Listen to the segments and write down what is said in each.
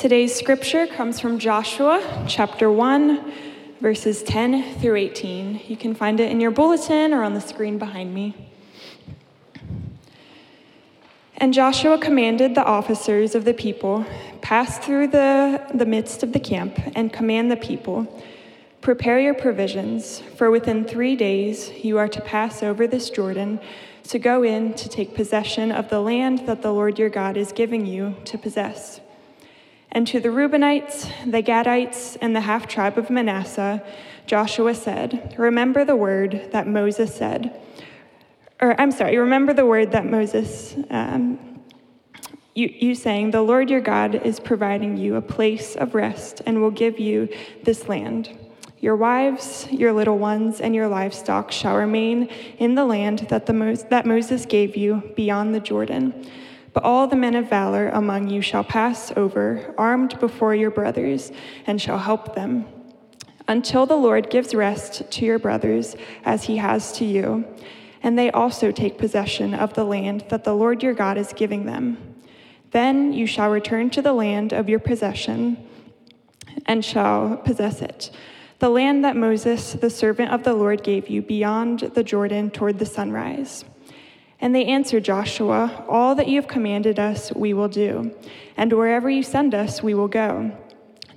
Today's scripture comes from Joshua chapter 1, verses 10 through 18. You can find it in your bulletin or on the screen behind me. And Joshua commanded the officers of the people, pass through the, the midst of the camp, and command the people, prepare your provisions, for within three days you are to pass over this Jordan to go in to take possession of the land that the Lord your God is giving you to possess. And to the Reubenites, the Gadites, and the half tribe of Manasseh, Joshua said, Remember the word that Moses said. Or, I'm sorry, remember the word that Moses, um, you, you saying, The Lord your God is providing you a place of rest and will give you this land. Your wives, your little ones, and your livestock shall remain in the land that, the Mo- that Moses gave you beyond the Jordan. But all the men of valor among you shall pass over, armed before your brothers, and shall help them, until the Lord gives rest to your brothers as he has to you, and they also take possession of the land that the Lord your God is giving them. Then you shall return to the land of your possession and shall possess it, the land that Moses, the servant of the Lord, gave you beyond the Jordan toward the sunrise. And they answered Joshua, All that you have commanded us, we will do, and wherever you send us, we will go.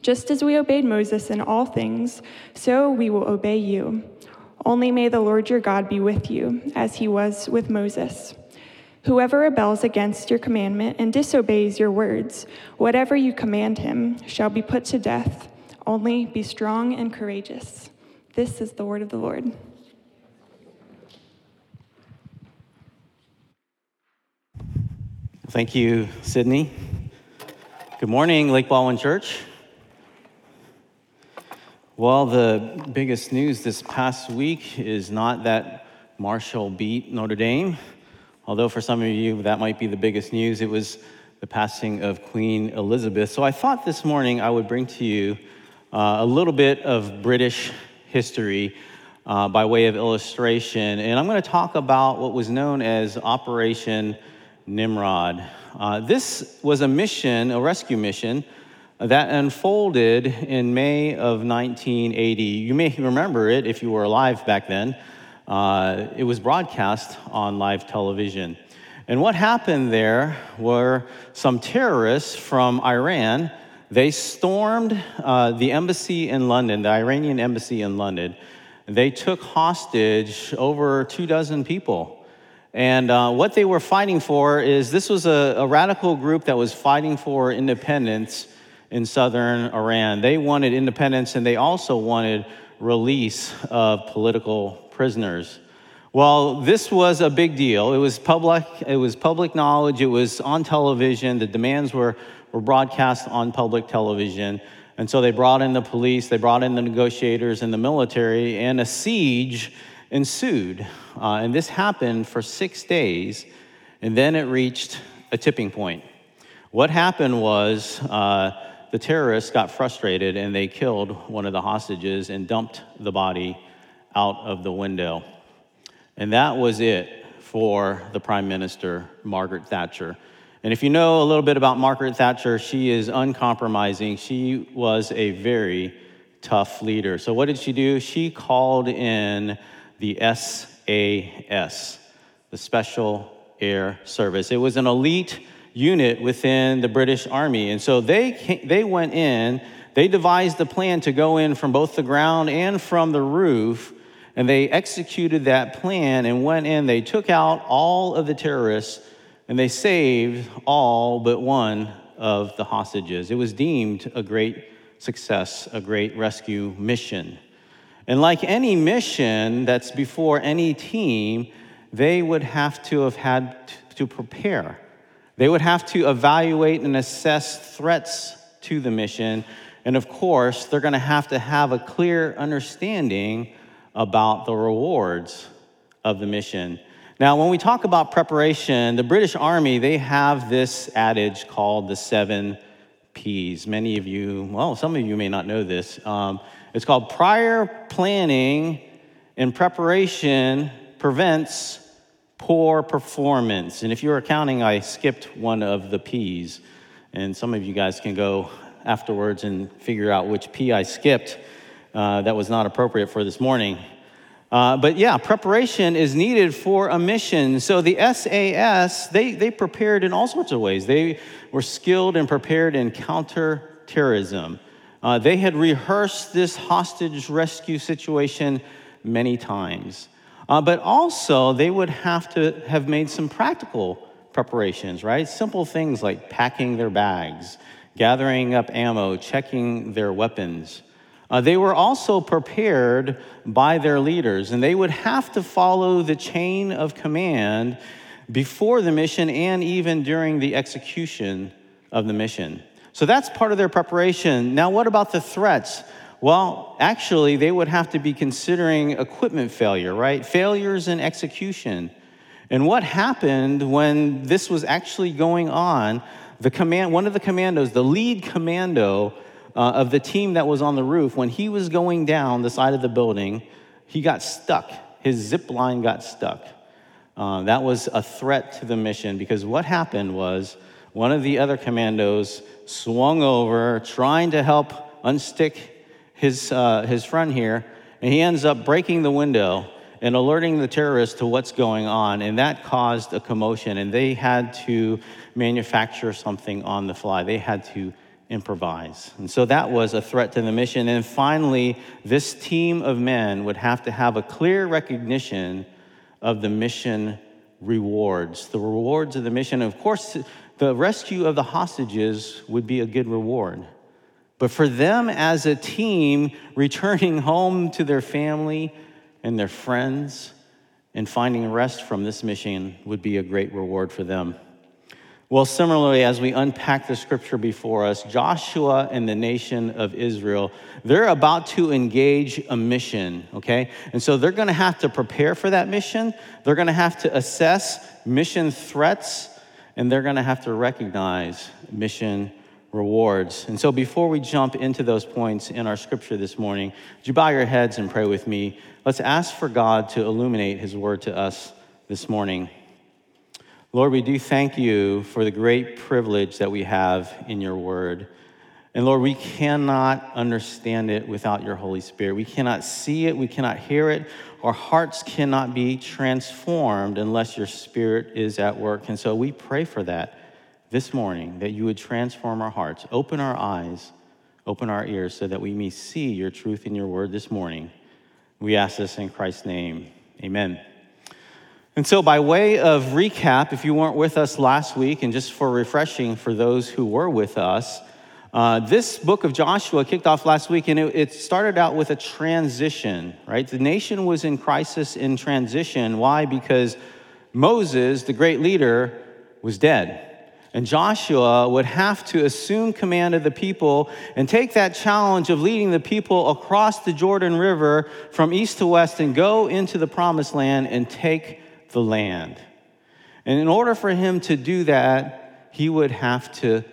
Just as we obeyed Moses in all things, so we will obey you. Only may the Lord your God be with you, as he was with Moses. Whoever rebels against your commandment and disobeys your words, whatever you command him, shall be put to death. Only be strong and courageous. This is the word of the Lord. Thank you, Sydney. Good morning, Lake Baldwin Church. Well, the biggest news this past week is not that Marshall beat Notre Dame, although for some of you that might be the biggest news. It was the passing of Queen Elizabeth. So I thought this morning I would bring to you uh, a little bit of British history uh, by way of illustration. And I'm going to talk about what was known as Operation Nimrod. Uh, this was a mission, a rescue mission, that unfolded in May of 1980. You may remember it if you were alive back then. Uh, it was broadcast on live television. And what happened there were some terrorists from Iran. They stormed uh, the embassy in London, the Iranian embassy in London. They took hostage over two dozen people. And uh, what they were fighting for is this was a, a, radical group that was fighting for independence in southern Iran. They wanted independence and they also wanted release of political prisoners. Well, this was a big deal. It was public, it was public knowledge, it was on television, the demands were, were broadcast on public television. And so they brought in the police, they brought in the negotiators and the military, and a siege ensued. Uh, and this happened for six days, and then it reached a tipping point. What happened was uh, the terrorists got frustrated and they killed one of the hostages and dumped the body out of the window. And that was it for the Prime Minister, Margaret Thatcher. And if you know a little bit about Margaret Thatcher, she is uncompromising. She was a very tough leader. So, what did she do? She called in the SAS, the Special Air Service. It was an elite unit within the British Army. And so they, came, they went in, they devised a plan to go in from both the ground and from the roof, and they executed that plan and went in. They took out all of the terrorists and they saved all but one of the hostages. It was deemed a great success, a great rescue mission. And like any mission that's before any team, they would have to have had to prepare. They would have to evaluate and assess threats to the mission. And of course, they're going to have to have a clear understanding about the rewards of the mission. Now, when we talk about preparation, the British Army, they have this adage called the seven P's. Many of you, well, some of you may not know this. Um, it's called prior planning and preparation prevents poor performance. And if you were counting, I skipped one of the P's. And some of you guys can go afterwards and figure out which P I skipped uh, that was not appropriate for this morning. Uh, but yeah, preparation is needed for a mission. So the SAS, they, they prepared in all sorts of ways. They were skilled and prepared in counterterrorism. Uh, they had rehearsed this hostage rescue situation many times. Uh, but also, they would have to have made some practical preparations, right? Simple things like packing their bags, gathering up ammo, checking their weapons. Uh, they were also prepared by their leaders, and they would have to follow the chain of command before the mission and even during the execution of the mission. So that's part of their preparation. Now, what about the threats? Well, actually, they would have to be considering equipment failure, right? Failures in execution. And what happened when this was actually going on? The command, one of the commandos, the lead commando, uh, of the team that was on the roof, when he was going down the side of the building, he got stuck. His zip line got stuck. Uh, that was a threat to the mission because what happened was one of the other commandos swung over trying to help unstick his, uh, his friend here, and he ends up breaking the window and alerting the terrorists to what's going on, and that caused a commotion, and they had to manufacture something on the fly. They had to improvise. And so that was a threat to the mission. And finally, this team of men would have to have a clear recognition of the mission rewards. The rewards of the mission. Of course, the rescue of the hostages would be a good reward. But for them as a team, returning home to their family and their friends and finding rest from this mission would be a great reward for them. Well, similarly, as we unpack the scripture before us, Joshua and the nation of Israel, they're about to engage a mission, okay? And so they're gonna have to prepare for that mission, they're gonna have to assess mission threats, and they're gonna have to recognize mission rewards. And so before we jump into those points in our scripture this morning, would you bow your heads and pray with me? Let's ask for God to illuminate his word to us this morning. Lord, we do thank you for the great privilege that we have in your word. And Lord, we cannot understand it without your Holy Spirit. We cannot see it, we cannot hear it. Our hearts cannot be transformed unless your Spirit is at work. And so we pray for that this morning, that you would transform our hearts, open our eyes, open our ears, so that we may see your truth in your word this morning. We ask this in Christ's name. Amen. And so, by way of recap, if you weren't with us last week, and just for refreshing for those who were with us, uh, this book of Joshua kicked off last week, and it, it, started out with a transition, right? The nation was in crisis in transition. Why? Because Moses, the great leader, was dead. And Joshua would have to assume command of the people and take that challenge of leading the people across the Jordan River from east to west and go into the promised land and take the land. And in order for him to do that, he would have to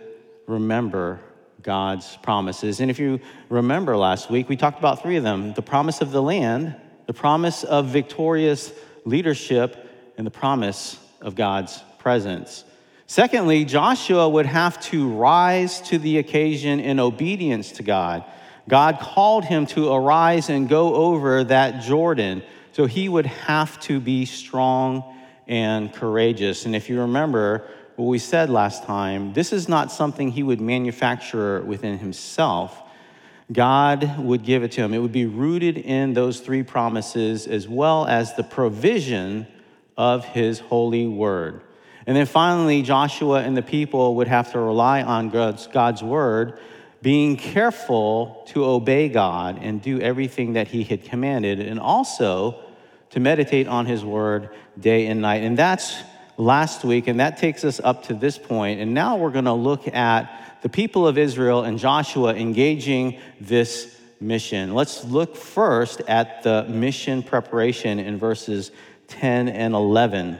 remember God's promises. And if you remember last week, we talked about three of them the promise of the land, the promise of victorious leadership, and the promise of God's presence. Secondly, Joshua would have to rise to the occasion in obedience to God. God called him to arise and go over that Jordan. So he would have to be strong and courageous. And if you remember what we said last time, this is not something he would manufacture within himself. God would give it to him. It would be rooted in those three promises as well as the provision of his holy word. And then finally, Joshua and the people would have to rely on God's, God's word being careful to obey God and do everything that He had commanded, and also to meditate on His word day and night. And that's last week, and that takes us up to this point. And now we're going to look at the people of Israel and Joshua engaging this mission. Let's look first at the mission preparation in verses 10 and 11.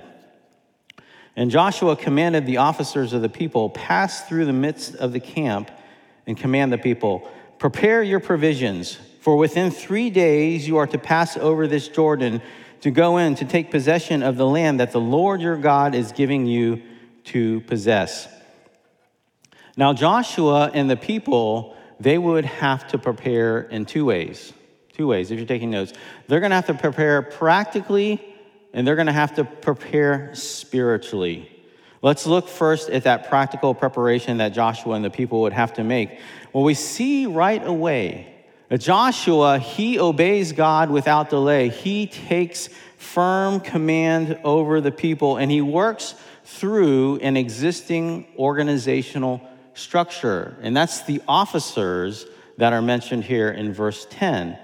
And Joshua commanded the officers of the people, pass through the midst of the camp and command the people Prepare your provisions, for within three days you are to pass over this Jordan to go in to take possession of the land that the Lord your God is giving you to possess. Now, Joshua and the people, they would have to prepare in two ways. Two ways, if you're taking notes. They're going to have to prepare practically, and they're going to have to prepare spiritually. Let's look first at that practical preparation that Joshua and the people would have to make. Well, we see right away Joshua, he obeys God without delay. He takes firm command over the people and he works through an existing organizational structure. And that's the officers that are mentioned here in verse 10.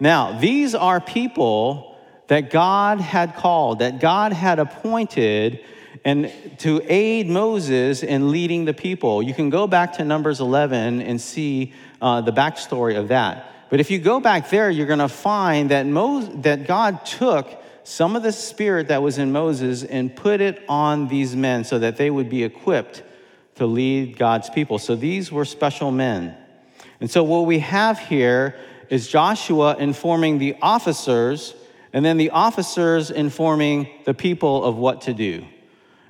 Now, these are people that God had called, that God had appointed and to aid Moses in leading the people. You can go back to Numbers 11 and see uh, the backstory of that. But if you go back there, you're going to find that, Mo- that God took some of the spirit that was in Moses and put it on these men so that they would be equipped to lead God's people. So these were special men. And so what we have here is Joshua informing the officers, and then the officers informing the people of what to do.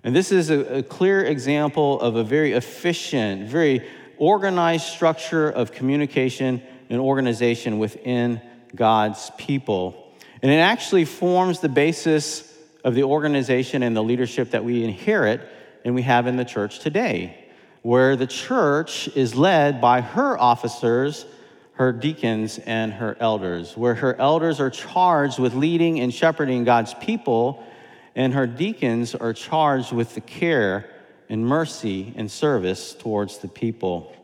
And this is a, a clear example of a very efficient, very organized structure of communication and organization within God's people. And it actually forms the basis of the organization and the leadership that we inherit and we have in the church today, where the church is led by her officers, her deacons, and her elders, where her elders are charged with leading and shepherding God's people and her deacons are charged with the care and mercy and service towards the people.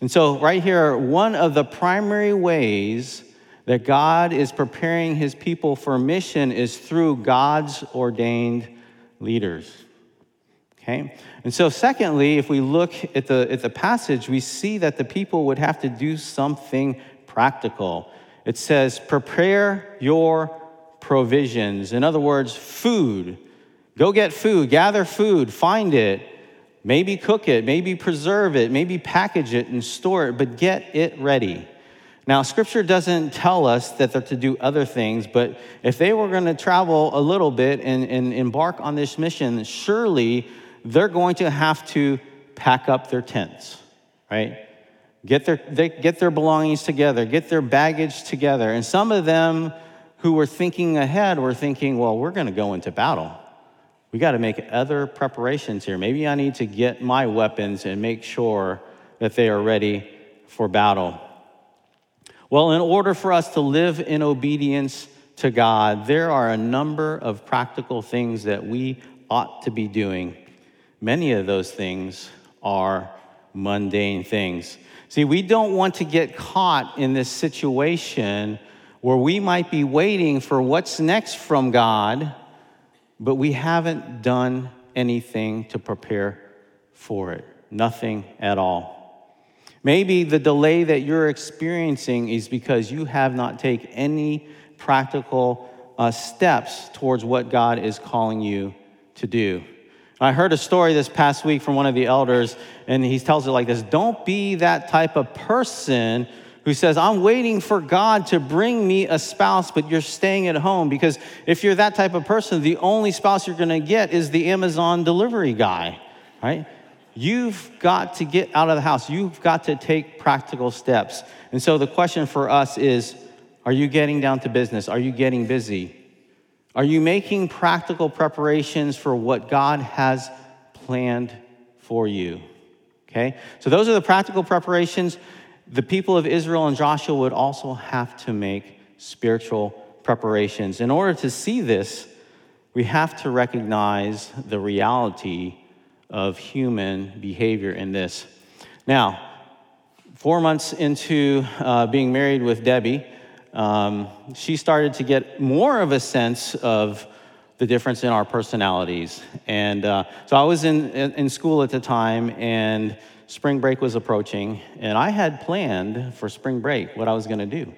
And so, right here, one of the primary ways that God is preparing his people for mission is through God's ordained leaders. Okay? And so, secondly, if we look at the, at the passage, we see that the people would have to do something practical. It says, Prepare your provisions. In other words, food. Go get food, gather food, find it, maybe cook it, maybe preserve it, maybe package it and store it, but get it ready. Now, scripture doesn't tell us that they're to do other things, but if they were going to travel a little bit and, and embark on this mission, surely they're going to have to pack up their tents, right? Get their, they, get their belongings together, get their baggage together. And some of them who were thinking ahead were thinking, well, we're going to go into battle. We got to make other preparations here. Maybe I need to get my weapons and make sure that they are ready for battle. Well, in order for us to live in obedience to God, there are a number of practical things that we ought to be doing. Many of those things are mundane things. See, we don't want to get caught in this situation where we might be waiting for what's next from God, but we haven't done anything to prepare for it. Nothing at all. Maybe the delay that you're experiencing is because you have not taken any practical uh, steps towards what God is calling you to do. I heard a story this past week from one of the elders, and he tells it like this Don't be that type of person who says, I'm waiting for God to bring me a spouse, but you're staying at home. Because if you're that type of person, the only spouse you're going to get is the Amazon delivery guy, right? You've got to get out of the house. You've got to take practical steps. And so the question for us is Are you getting down to business? Are you getting busy? Are you making practical preparations for what God has planned for you? Okay? So those are the practical preparations the people of Israel and Joshua would also have to make spiritual preparations. In order to see this, we have to recognize the reality of human behavior in this. Now, four months into uh, being married with Debbie, um, she started to get more of a sense of the difference in our personalities. And uh, so I was in, in school at the time, and spring break was approaching, and I had planned for spring break what I was going to do.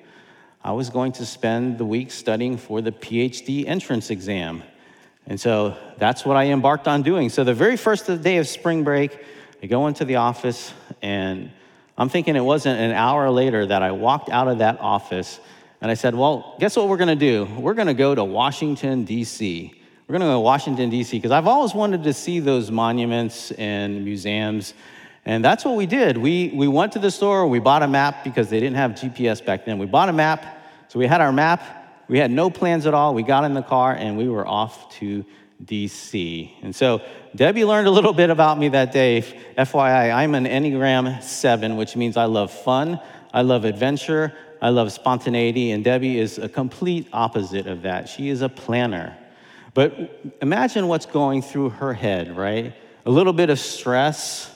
I was going to spend the week studying for the PhD entrance exam. And so that's what I embarked on doing. So the very first day of spring break, I go into the office, and I'm thinking it wasn't an hour later that I walked out of that office and I said, Well, guess what we're going to do? We're going to go to Washington, D.C. We're going to go to Washington, D.C., because I've always wanted to see those monuments and museums And that's what we did. We, we went to the store, we bought a map because they didn't have GPS back then. We bought a map, so we had our map. We had no plans at all. We got in the car and we were off to DC. And so Debbie learned a little bit about me that day. FYI, I'm an Enneagram 7, which means I love fun, I love adventure, I love spontaneity, and Debbie is a complete opposite of that. She is a planner. But imagine what's going through her head, right? A little bit of stress,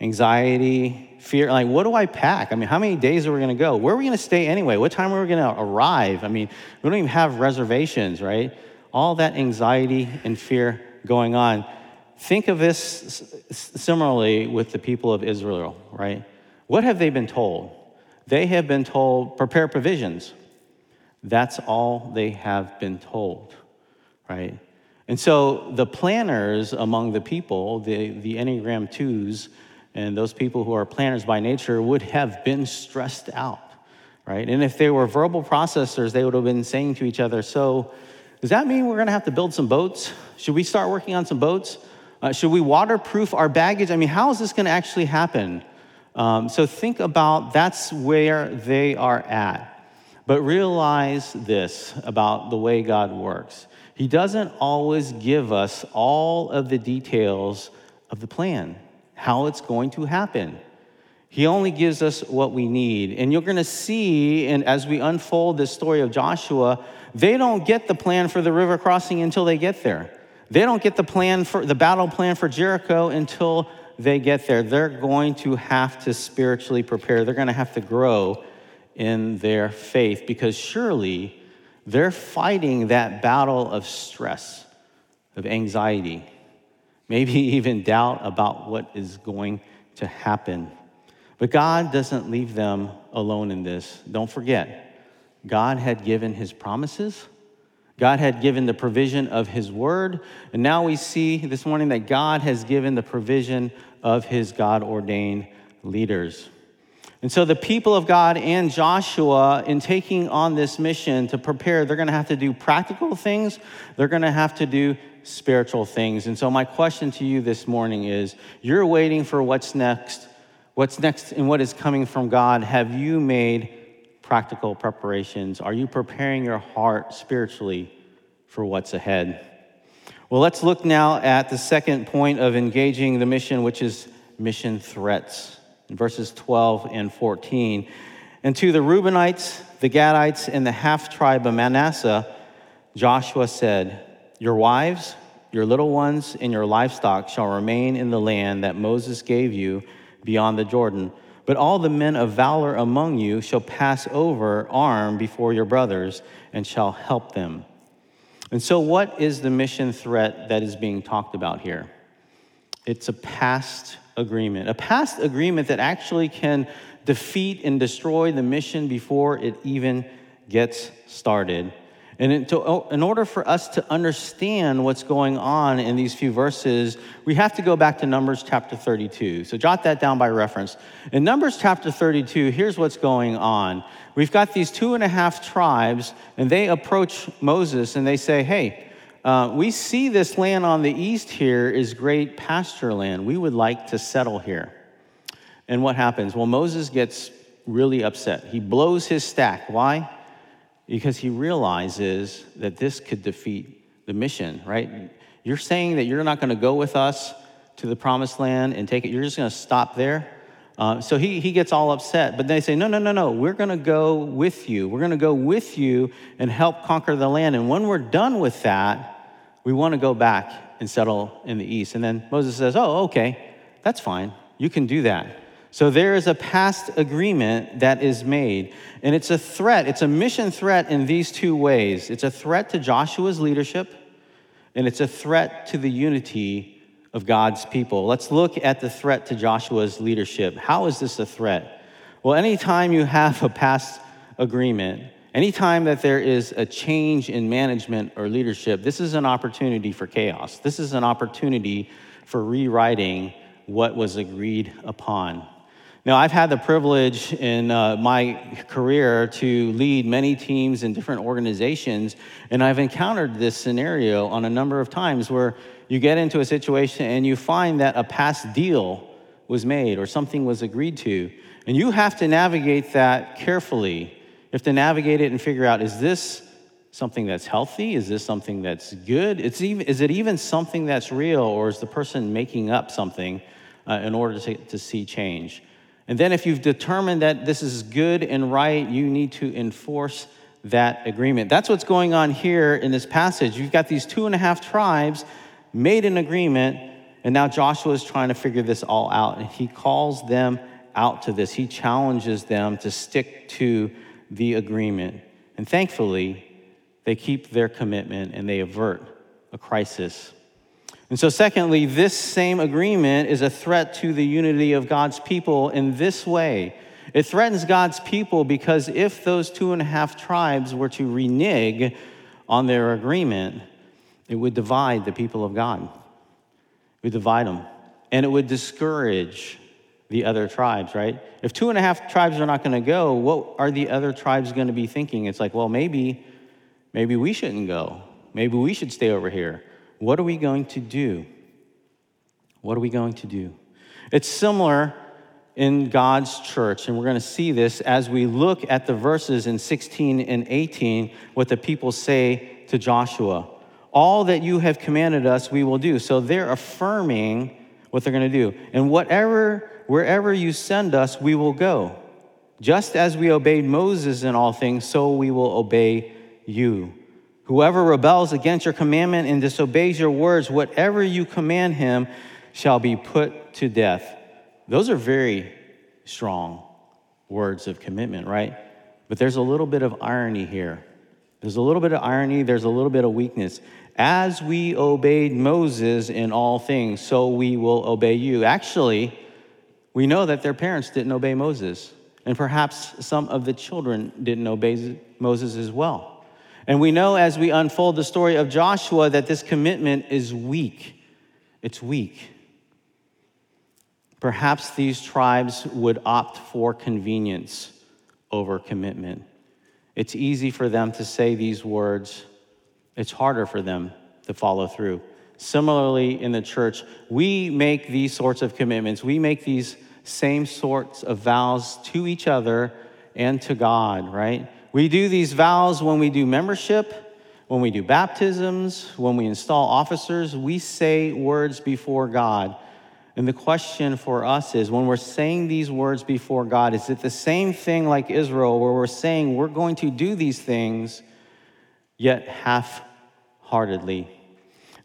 anxiety, fear. Like, what do I pack? I mean, how many days are we going to go? Where are we going to stay anyway? What time are we going to arrive? I mean, we don't even have reservations, right? All that anxiety and fear going on. Think of this similarly with the people of Israel, right? What have they been told? They have been told, prepare provisions. That's all they have been told, right? And so the planners among the people, the, the Enneagram 2s, and those people who are planners by nature would have been stressed out, right? And if they were verbal processors, they would have been saying to each other, So, does that mean we're gonna have to build some boats? Should we start working on some boats? Uh, should we waterproof our baggage? I mean, how is this gonna actually happen? Um, so, think about that's where they are at. But realize this about the way God works He doesn't always give us all of the details of the plan how it's going to happen. He only gives us what we need. And you're going to see, and as we unfold this story of Joshua, they don't get the plan for the river crossing until they get there. They don't get the plan for the battle plan for Jericho until they get there. They're going to have to spiritually prepare. They're going to have to grow in their faith because surely they're fighting that battle of stress, of anxiety, maybe even doubt about what is going to happen. But God doesn't leave them alone in this. Don't forget, God had given his promises. God had given the provision of his word. And now we see this morning that God has given the provision of his God ordained leaders. And so the people of God and Joshua, in taking on this mission to prepare, they're going to have to do practical things, they're going to have to do spiritual things. And so, my question to you this morning is you're waiting for what's next, what's next, and what is coming from God. Have you made practical preparations? Are you preparing your heart spiritually for what's ahead? Well, let's look now at the second point of engaging the mission, which is mission threats, verses 12 and 14. And to the Reubenites, the Gadites, and the half tribe of Manasseh, Joshua said, your wives, your little ones, and your livestock shall remain in the land that Moses gave you beyond the Jordan. But all the men of valor among you shall pass over armed before your brothers and shall help them. And so, what is the mission threat that is being talked about here? It's a past agreement, a past agreement that actually can defeat and destroy the mission before it even gets started. And in order for us to understand what's going on in these few verses, we have to go back to Numbers chapter 32. So jot that down by reference. In Numbers chapter 32, here's what's going on. We've got these two and a half tribes, and they approach Moses and they say, Hey, uh, we see this land on the east here is great pasture land. We would like to settle here. And what happens? Well, Moses gets really upset. He blows his stack. Why? Because he realizes that this could defeat the mission, right? You're saying that you're not going to go with us to the promised land and take it, you're just going to stop there. Uh, so he, he gets all upset, but they say, No, no, no, no, we're going to go with you. We're going to go with you and help conquer the land. And when we're done with that, we want to go back and settle in the east. And then Moses says, Oh, okay, that's fine. You can do that. So there is a past agreement that is made, and it's a threat. It's a mission threat in these two ways it's a threat to Joshua's leadership, and it's a threat to the unity of God's people. Let's look at the threat to Joshua's leadership. How is this a threat? Well, anytime you have a past agreement, anytime that there is a change in management or leadership, this is an opportunity for chaos. This is an opportunity for rewriting what was agreed upon. Now, I've had the privilege in uh, my career to lead many teams in different organizations, and I've encountered this scenario on a number of times where you get into a situation and you find that a past deal was made or something was agreed to. And you have to navigate that carefully. You have to navigate it and figure out is this something that's healthy? Is this something that's good? It's even, is it even something that's real, or is the person making up something uh, in order to, to see change? And then, if you've determined that this is good and right, you need to enforce that agreement. That's what's going on here in this passage. You've got these two and a half tribes made an agreement, and now Joshua is trying to figure this all out, and he calls them out to this. He challenges them to stick to the agreement. And thankfully, they keep their commitment and they avert a crisis. And so, secondly, this same agreement is a threat to the unity of God's people in this way. It threatens God's people because if those two and a half tribes were to renege on their agreement, it would divide the people of God. It would divide them. And it would discourage the other tribes, right? If two and a half tribes are not going to go, what are the other tribes going to be thinking? It's like, well, maybe Maybe we shouldn't go. Maybe we should stay over here. What are we going to do? What are we going to do? It's similar in God's church, and we're going to see this as we look at the verses in 16 and 18, what the people say to Joshua. All that you have commanded us, we will do. So they're affirming what they're going to do. And whatever, wherever you send us, we will go. Just as we obeyed Moses in all things, so we will obey you. Whoever rebels against your commandment and disobeys your words, whatever you command him shall be put to death. Those are very strong words of commitment, right? But there's a little bit of irony here. There's a little bit of irony, there's a little bit of weakness. As we obeyed Moses in all things, so we will obey you. Actually, we know that their parents didn't obey Moses, and perhaps some of the children didn't obey Moses as well. And we know as we unfold the story of Joshua that this commitment is weak. It's weak. Perhaps these tribes would opt for convenience over commitment. It's easy for them to say these words, it's harder for them to follow through. Similarly, in the church, we make these sorts of commitments. We make these same sorts of vows to each other and to God, right? We do these vows when we do membership, when we do baptisms, when we install officers. We say words before God. And the question for us is when we're saying these words before God, is it the same thing like Israel, where we're saying we're going to do these things, yet half heartedly?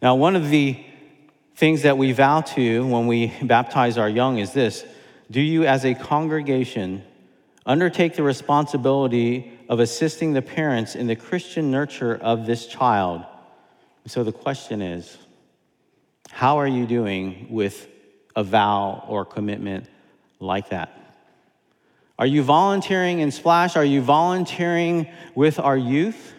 Now, one of the things that we vow to when we baptize our young is this Do you, as a congregation, undertake the responsibility of assisting the parents in the Christian nurture of this child. So the question is how are you doing with a vow or commitment like that? Are you volunteering in Splash? Are you volunteering with our youth?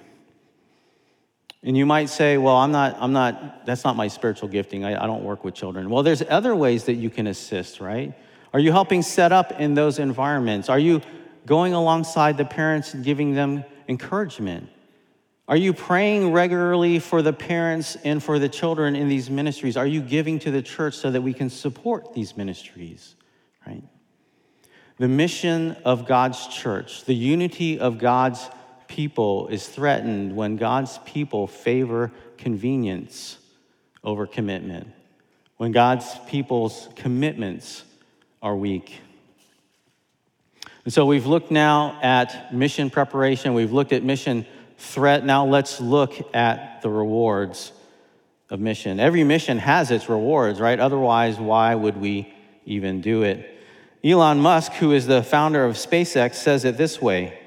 And you might say, well, I'm not, I'm not, that's not my spiritual gifting. I, I don't work with children. Well, there's other ways that you can assist, right? Are you helping set up in those environments? Are you going alongside the parents and giving them encouragement? Are you praying regularly for the parents and for the children in these ministries? Are you giving to the church so that we can support these ministries? Right? The mission of God's church, the unity of God's people is threatened when God's people favor convenience over commitment, when God's people's commitments are weak. And so we've looked now at mission preparation, we've looked at mission threat. Now let's look at the rewards of mission. Every mission has its rewards, right? Otherwise, why would we even do it? Elon Musk, who is the founder of SpaceX, says it this way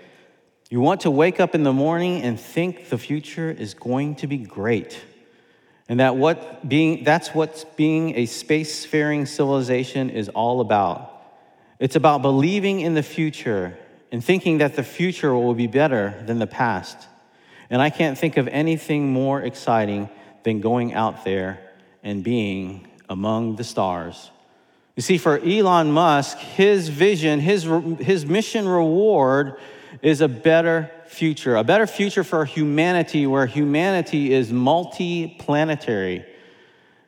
You want to wake up in the morning and think the future is going to be great. And that what being, that's what being a spacefaring civilization is all about. It's about believing in the future and thinking that the future will be better than the past. And I can't think of anything more exciting than going out there and being among the stars. You see, for Elon Musk, his vision, his, his mission reward is a better future, a better future for humanity where humanity is multi planetary.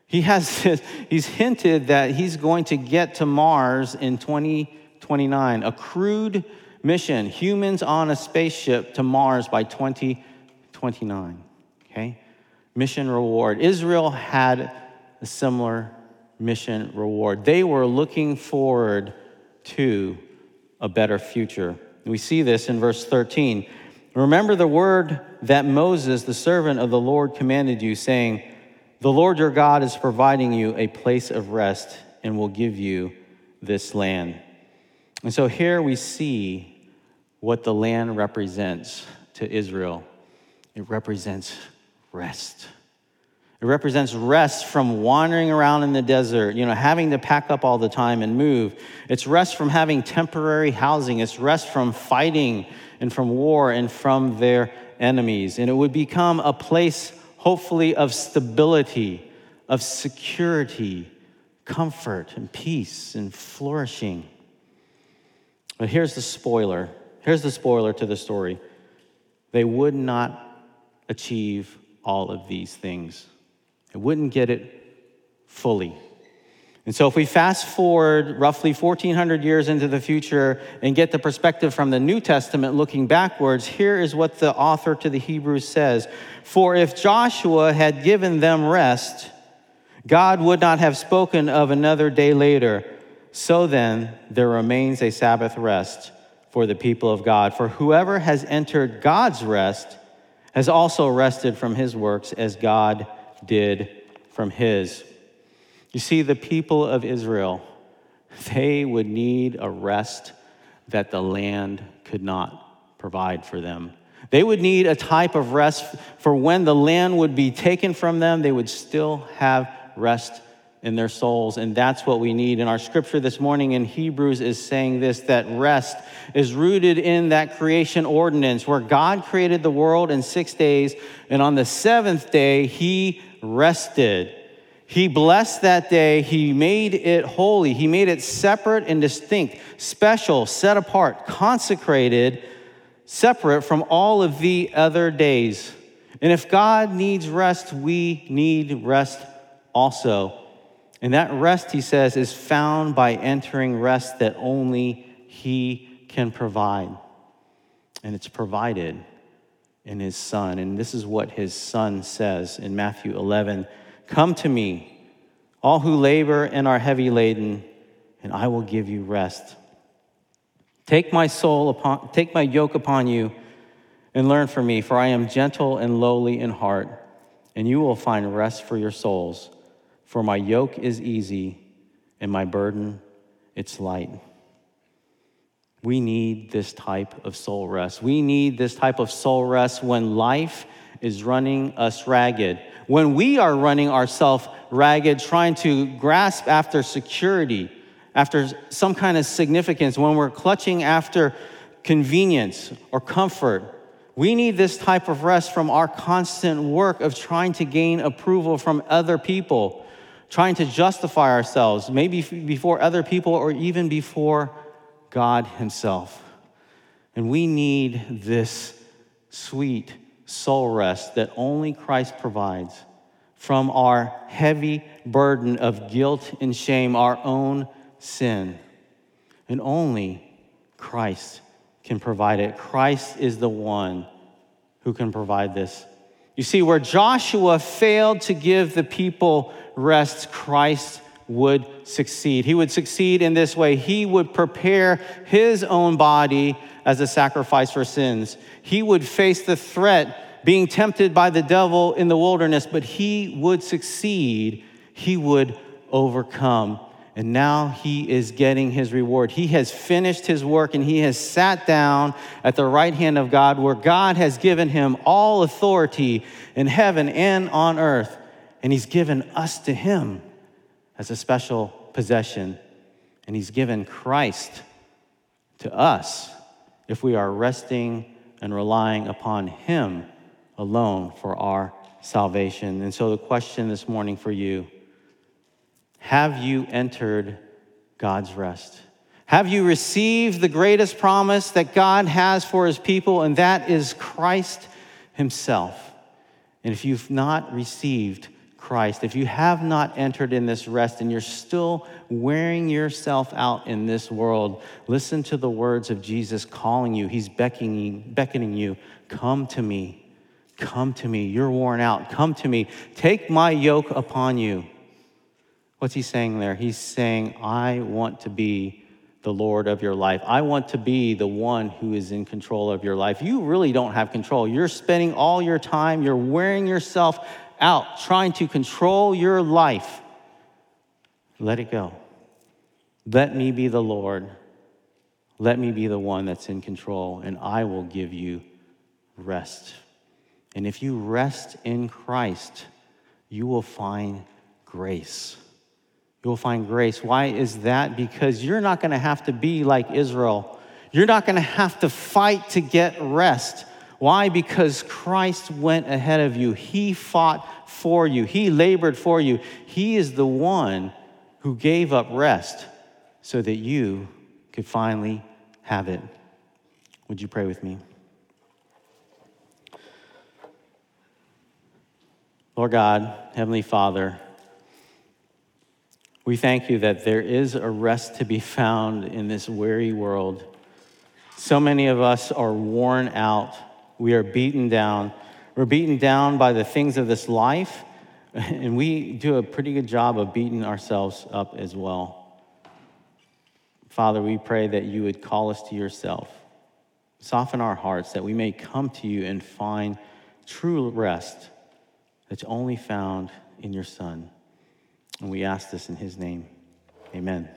He has he's hinted that he's going to get to Mars in 2029, a crewed mission, humans on a spaceship to Mars by 2029. Okay? Mission reward. Israel had a similar mission reward. They were looking forward to a better future. We see this in verse 13. Remember the word that Moses, the servant of the Lord, commanded you, saying, The Lord your God is providing you a place of rest and will give you this land. And so here we see what the land represents to Israel it represents rest. It represents rest from wandering around in the desert, you know, having to pack up all the time and move. It's rest from having temporary housing. It's rest from fighting and from war and from their enemies. And it would become a place, hopefully, of stability, of security, comfort, and peace and flourishing. But here's the spoiler. Here's the spoiler to the story. They would not achieve all of these things. It wouldn't get it fully. And so, if we fast forward roughly 1400 years into the future and get the perspective from the New Testament looking backwards, here is what the author to the Hebrews says For if Joshua had given them rest, God would not have spoken of another day later. So then, there remains a Sabbath rest for the people of God. For whoever has entered God's rest has also rested from his works as God did from his. You see, the people of Israel, they would need a rest that the land could not provide for them. They would need a type of rest for when the land would be taken from them, they would still have rest in their souls. And that's what we need. And our scripture this morning in Hebrews is saying this that rest is rooted in that creation ordinance where God created the world in six days, and on the seventh day, He rested. He blessed that day. He made it holy. He made it separate and distinct, special, set apart, consecrated, separate from all of the other days. And if God needs rest, we need rest also. And that rest, he says, is found by entering rest that only he can provide. And it's provided in his son. And this is what his son says in Matthew 11 Come to me, all who labor and are heavy laden, and I will give you rest. Take my soul upon, take my yoke upon you and learn from me, for I am gentle and lowly in heart, and you will find rest for your souls. For my yoke is easy and my burden it's light. We need this type of soul rest. We need this type of soul rest when life is running us ragged. When we are running ourselves ragged, trying to grasp after security, after some kind of significance, when we're clutching after convenience or comfort, we need this type of rest from our constant work of trying to gain approval from other people trying to justify ourselves, maybe before other people or even before God Himself. And we need this sweet soul rest that only Christ provides from our heavy burden of guilt and shame, our own sin. And only Christ can provide it. Christ is the one who can provide this. You see, where Joshua failed to give the people rest, Christ would succeed. He would succeed in this way. He would prepare his own body as a sacrifice for sins. He would face the threat being tempted by the devil in the wilderness, but he would succeed. He would overcome. And now he is getting his reward. He has finished his work and he has sat down at the right hand of God, where God has given him all authority in heaven and on earth. And he's given us to him as a special possession. And he's given Christ to us if we are resting and relying upon him alone for our salvation. And so the question this morning for you have you entered God's rest? Have you received the greatest promise that God has for his people, and that is Christ himself? And if you've not received Christ, if you have not entered in this rest and you're still wearing yourself out in this world, listen to the words of Jesus calling you. He's beckoning, beckoning you, Come to me. Come to me. You're worn out. Come to me. Take my yoke upon you. What's he saying there? He's saying, I want to be the Lord of your life. I want to be the one who is in control of your life. You really don't have control. You're spending all your time, you're wearing yourself out trying to control your life. Let it go. Let me be the Lord. Let me be the one that's in control, and I will give you rest. And if you rest in Christ, you will find grace. You will find grace. Why is that? Because you're not going to have to be like Israel. You're not going to have to fight to get rest. Why? Because Christ went ahead of you. He fought for you, He labored for you. He is the one who gave up rest so that you could finally have it. Would you pray with me? Lord God, Heavenly Father, we thank you that there is a rest to be found in this weary world. So many of us are worn out. We are beaten down. We're beaten down by the things of this life, and we do a pretty good job of beating ourselves up as well. Father, we pray that you would call us to yourself. Soften our hearts that we may come to you and find true rest that's only found in your Son. And we ask this in his name. Amen.